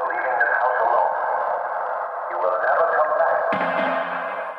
You're leaving this house alone. You will never come back.